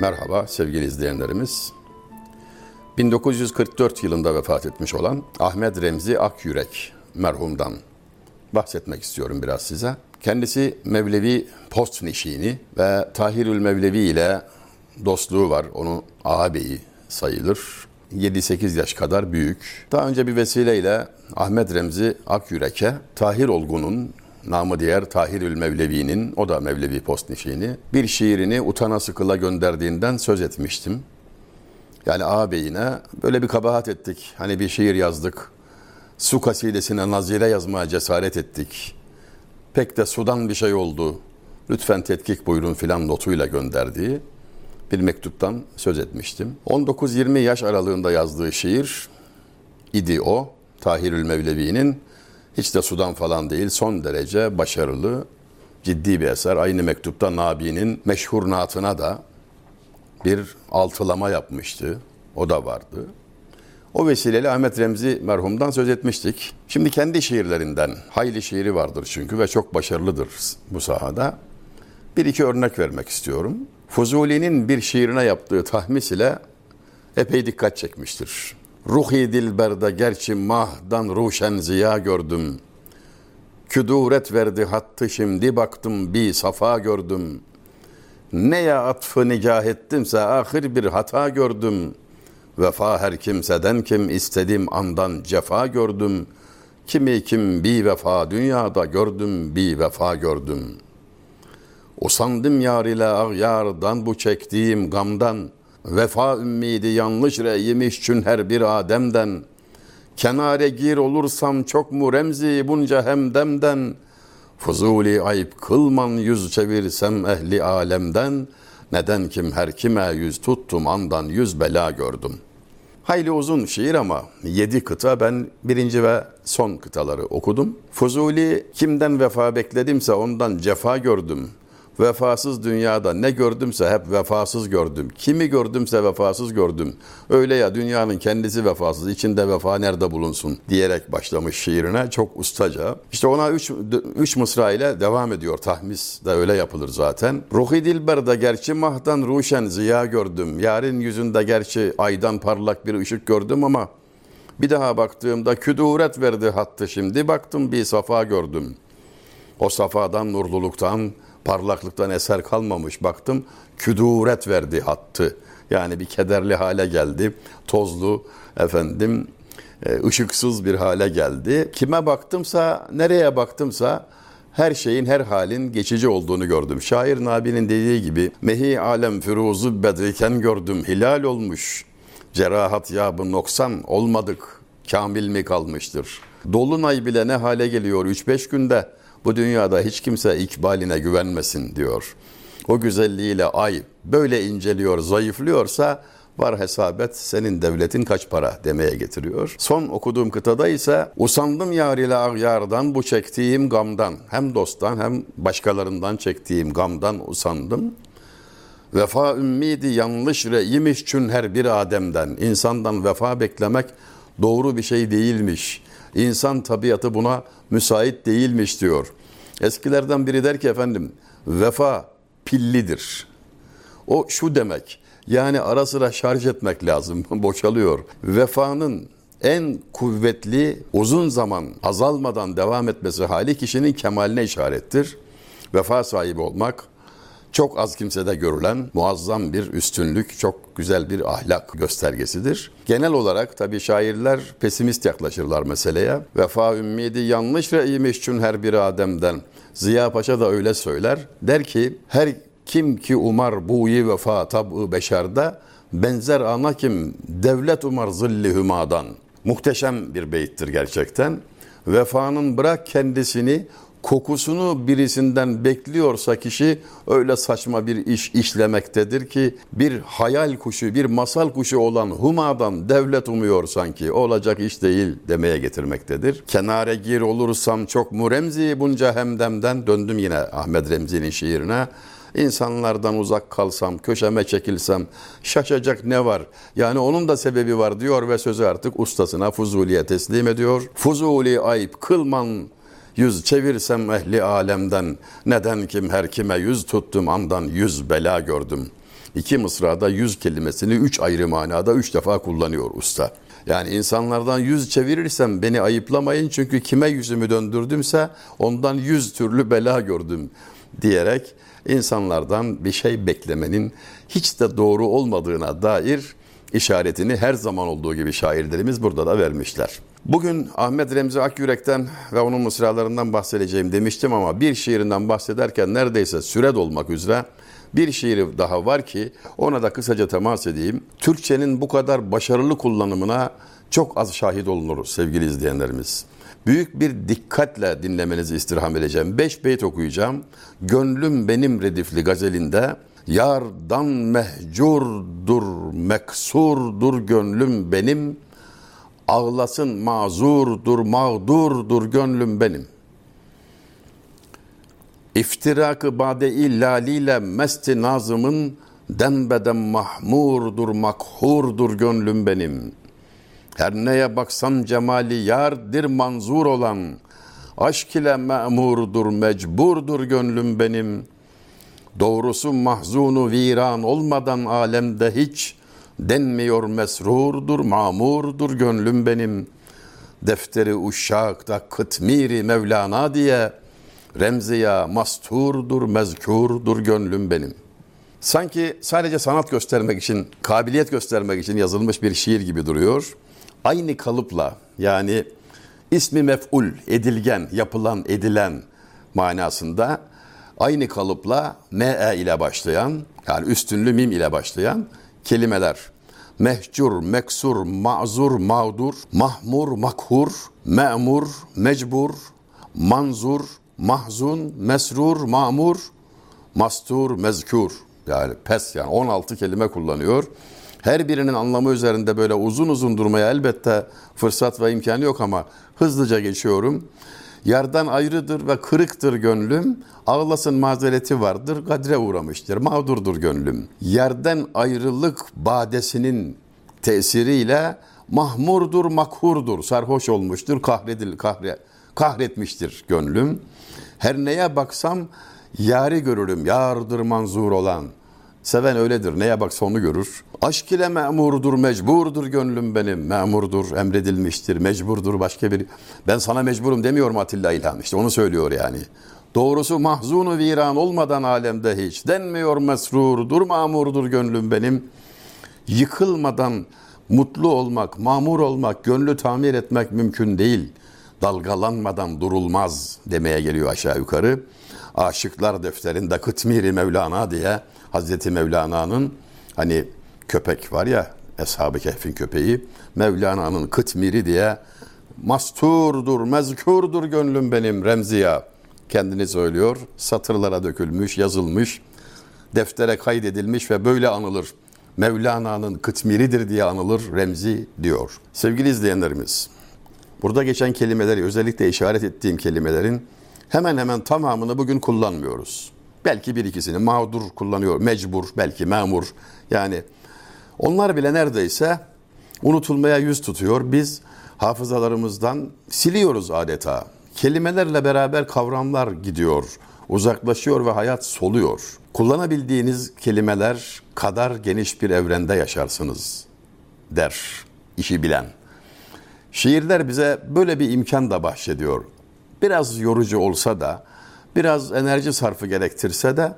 Merhaba sevgili izleyenlerimiz. 1944 yılında vefat etmiş olan Ahmet Remzi Akyürek merhumdan bahsetmek istiyorum biraz size. Kendisi Mevlevi post nişini ve Tahirül Mevlevi ile dostluğu var. Onun ağabeyi sayılır. 7-8 yaş kadar büyük. Daha önce bir vesileyle Ahmet Remzi Akyürek'e Tahir Olgun'un namı diğer Tahirül Mevlevi'nin, o da Mevlevi post nişini, bir şiirini utana sıkıla gönderdiğinden söz etmiştim. Yani ağabeyine böyle bir kabahat ettik. Hani bir şiir yazdık. Su kasidesine nazire yazmaya cesaret ettik. Pek de sudan bir şey oldu. Lütfen tetkik buyurun filan notuyla gönderdiği bir mektuptan söz etmiştim. 19-20 yaş aralığında yazdığı şiir idi o. Tahirül Mevlevi'nin hiç de sudan falan değil son derece başarılı, ciddi bir eser. Aynı mektupta Nabi'nin meşhur naatına da bir altılama yapmıştı. O da vardı. O vesileyle Ahmet Remzi merhumdan söz etmiştik. Şimdi kendi şiirlerinden, hayli şiiri vardır çünkü ve çok başarılıdır bu sahada. Bir iki örnek vermek istiyorum. Fuzuli'nin bir şiirine yaptığı tahmis ile epey dikkat çekmiştir. Ruhi dilberde gerçi mahdan ruşen ziya gördüm. Küduret verdi hattı şimdi baktım bir safa gördüm. Neye atfı nigah ettimse ahir bir hata gördüm. Vefa her kimseden kim istedim andan cefa gördüm. Kimi kim bir vefa dünyada gördüm bir vefa gördüm. Usandım yar ile ağyardan bu çektiğim gamdan. Vefa ümmidi yanlış reyimiş çün her bir ademden. Kenare gir olursam çok mu remzi bunca hemdemden. Fuzuli ayıp kılman yüz çevirsem ehli alemden. Neden kim her kime yüz tuttum andan yüz bela gördüm. Hayli uzun şiir ama yedi kıta ben birinci ve son kıtaları okudum. Fuzuli kimden vefa bekledimse ondan cefa gördüm. Vefasız dünyada ne gördümse hep vefasız gördüm. Kimi gördümse vefasız gördüm. Öyle ya dünyanın kendisi vefasız, içinde vefa nerede bulunsun diyerek başlamış şiirine çok ustaca. İşte ona üç, üç mısra ile devam ediyor. Tahmis de öyle yapılır zaten. Ruhi Dilber'de gerçi mahdan ruşen ziya gördüm. Yarın yüzünde gerçi aydan parlak bir ışık gördüm ama bir daha baktığımda küduret verdi hattı şimdi. Baktım bir safa gördüm. O safadan, nurluluktan, parlaklıktan eser kalmamış. Baktım küduret verdi hattı. Yani bir kederli hale geldi. Tozlu efendim e, ışıksız bir hale geldi. Kime baktımsa, nereye baktımsa her şeyin her halin geçici olduğunu gördüm. Şair Nabi'nin dediği gibi mehi alem firuzu bedriken gördüm. Hilal olmuş. Cerahat ya bu noksan olmadık. Kamil mi kalmıştır? Dolunay bile ne hale geliyor 3-5 günde bu dünyada hiç kimse ikbaline güvenmesin diyor. O güzelliğiyle ay böyle inceliyor, zayıflıyorsa var hesabet senin devletin kaç para demeye getiriyor. Son okuduğum kıtada ise usandım yar ile ağyardan bu çektiğim gamdan hem dosttan hem başkalarından çektiğim gamdan usandım. Vefa ümmidi yanlış reyimiş çün her bir ademden. insandan vefa beklemek doğru bir şey değilmiş. İnsan tabiatı buna müsait değilmiş diyor. Eskilerden biri der ki efendim vefa pillidir. O şu demek yani ara sıra şarj etmek lazım boşalıyor. Vefanın en kuvvetli uzun zaman azalmadan devam etmesi hali kişinin kemaline işarettir. Vefa sahibi olmak çok az kimsede görülen muazzam bir üstünlük, çok güzel bir ahlak göstergesidir. Genel olarak tabii şairler pesimist yaklaşırlar meseleye. Vefa ümmidi yanlış ve imişçün her bir ademden. Ziya Paşa da öyle söyler. Der ki her kim ki umar buyi vefa tab'ı beşerde benzer ana kim devlet umar zilli hümadan. Muhteşem bir beyittir gerçekten. Vefanın bırak kendisini kokusunu birisinden bekliyorsa kişi öyle saçma bir iş işlemektedir ki bir hayal kuşu, bir masal kuşu olan humadan devlet umuyor sanki. Olacak iş değil demeye getirmektedir. Kenare gir olursam çok mu Remzi bunca hemdemden döndüm yine Ahmet Remzi'nin şiirine. İnsanlardan uzak kalsam, köşeme çekilsem şaşacak ne var? Yani onun da sebebi var diyor ve sözü artık ustasına Fuzuli'ye teslim ediyor. Fuzuli ayıp kılman Yüz çevirsem ehli alemden neden kim her kime yüz tuttum andan yüz bela gördüm. iki mısrada yüz kelimesini üç ayrı manada üç defa kullanıyor usta. Yani insanlardan yüz çevirirsem beni ayıplamayın çünkü kime yüzümü döndürdümse ondan yüz türlü bela gördüm diyerek insanlardan bir şey beklemenin hiç de doğru olmadığına dair işaretini her zaman olduğu gibi şairlerimiz burada da vermişler. Bugün Ahmet Remzi Akyürek'ten ve onun mısralarından bahsedeceğim demiştim ama bir şiirinden bahsederken neredeyse süre dolmak üzere bir şiiri daha var ki ona da kısaca temas edeyim. Türkçenin bu kadar başarılı kullanımına çok az şahit olunur sevgili izleyenlerimiz. Büyük bir dikkatle dinlemenizi istirham edeceğim. Beş beyt okuyacağım. Gönlüm benim redifli gazelinde Yardan mehcurdur, meksurdur gönlüm benim. Ağlasın mazurdur, mağdurdur gönlüm benim. İftirakı bade-i laliyle mesti nazımın dembeden mahmurdur, makhurdur gönlüm benim. Her neye baksam cemali yardir manzur olan, aşk ile memurdur, mecburdur gönlüm benim.'' Doğrusu mahzunu viran olmadan alemde hiç denmiyor mesrurdur, mamurdur gönlüm benim. Defteri uşakta kıtmiri Mevlana diye remziya masturdur, mezkurdur gönlüm benim. Sanki sadece sanat göstermek için, kabiliyet göstermek için yazılmış bir şiir gibi duruyor. Aynı kalıpla yani ismi mef'ul, edilgen, yapılan, edilen manasında aynı kalıpla me ile başlayan yani üstünlü mim ile başlayan kelimeler. Mehcur, meksur, mazur, mağdur, mahmur, makhur, me'mur, mecbur, manzur, mahzun, mesrur, mamur, mastur, mezkur. Yani pes yani 16 kelime kullanıyor. Her birinin anlamı üzerinde böyle uzun uzun durmaya elbette fırsat ve imkanı yok ama hızlıca geçiyorum. Yerden ayrıdır ve kırıktır gönlüm. Ağlasın mazereti vardır, kadre uğramıştır, mağdurdur gönlüm. Yerden ayrılık badesinin tesiriyle mahmurdur, makhurdur, sarhoş olmuştur, kahredil, kahre, kahretmiştir gönlüm. Her neye baksam yari görürüm, yardır manzur olan. Seven öyledir. Neye baksa onu görür. Aşk ile memurdur, mecburdur gönlüm benim. Memurdur, emredilmiştir, mecburdur başka bir. Ben sana mecburum demiyorum Atilla İlhan. İşte onu söylüyor yani. Doğrusu mahzunu viran olmadan alemde hiç. Denmiyor mesrurdur, mamurdur gönlüm benim. Yıkılmadan mutlu olmak, mamur olmak, gönlü tamir etmek mümkün değil. Dalgalanmadan durulmaz demeye geliyor aşağı yukarı. Aşıklar defterinde Kıtmiri Mevlana diye Hazreti Mevlana'nın hani köpek var ya Eshab-ı Kehf'in köpeği Mevlana'nın Kıtmiri diye masturdur, mezkurdur gönlüm benim Remziya kendini söylüyor. Satırlara dökülmüş, yazılmış, deftere kaydedilmiş ve böyle anılır. Mevlana'nın kıtmiridir diye anılır Remzi diyor. Sevgili izleyenlerimiz, burada geçen kelimeleri özellikle işaret ettiğim kelimelerin hemen hemen tamamını bugün kullanmıyoruz. Belki bir ikisini mağdur kullanıyor, mecbur, belki memur. Yani onlar bile neredeyse unutulmaya yüz tutuyor. Biz hafızalarımızdan siliyoruz adeta. Kelimelerle beraber kavramlar gidiyor, uzaklaşıyor ve hayat soluyor. Kullanabildiğiniz kelimeler kadar geniş bir evrende yaşarsınız der işi bilen. Şiirler bize böyle bir imkan da bahşediyor. Biraz yorucu olsa da biraz enerji sarfı gerektirse de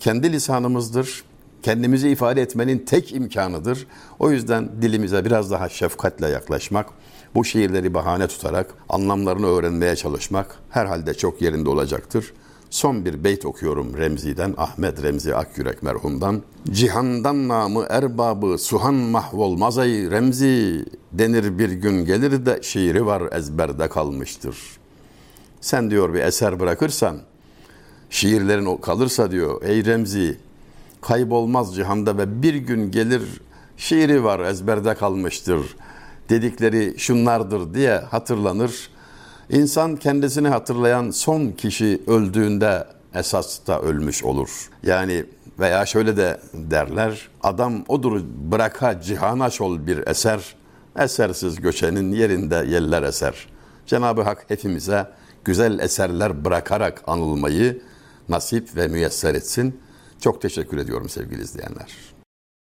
kendi lisanımızdır. Kendimizi ifade etmenin tek imkanıdır. O yüzden dilimize biraz daha şefkatle yaklaşmak, bu şiirleri bahane tutarak anlamlarını öğrenmeye çalışmak herhalde çok yerinde olacaktır. Son bir beyt okuyorum Remzi'den, Ahmet Remzi Akyürek merhumdan. Cihandan namı erbabı suhan mahvolmaz ay Remzi denir bir gün gelir de şiiri var ezberde kalmıştır. Sen diyor bir eser bırakırsan şiirlerin kalırsa diyor ey Remzi kaybolmaz cihanda ve bir gün gelir şiiri var ezberde kalmıştır dedikleri şunlardır diye hatırlanır. İnsan kendisini hatırlayan son kişi öldüğünde esas da ölmüş olur. Yani veya şöyle de derler adam odur bıraka cihana şol bir eser esersiz göçenin yerinde yeller eser. Cenab-ı Hak hepimize güzel eserler bırakarak anılmayı nasip ve müyesser etsin. Çok teşekkür ediyorum sevgili izleyenler.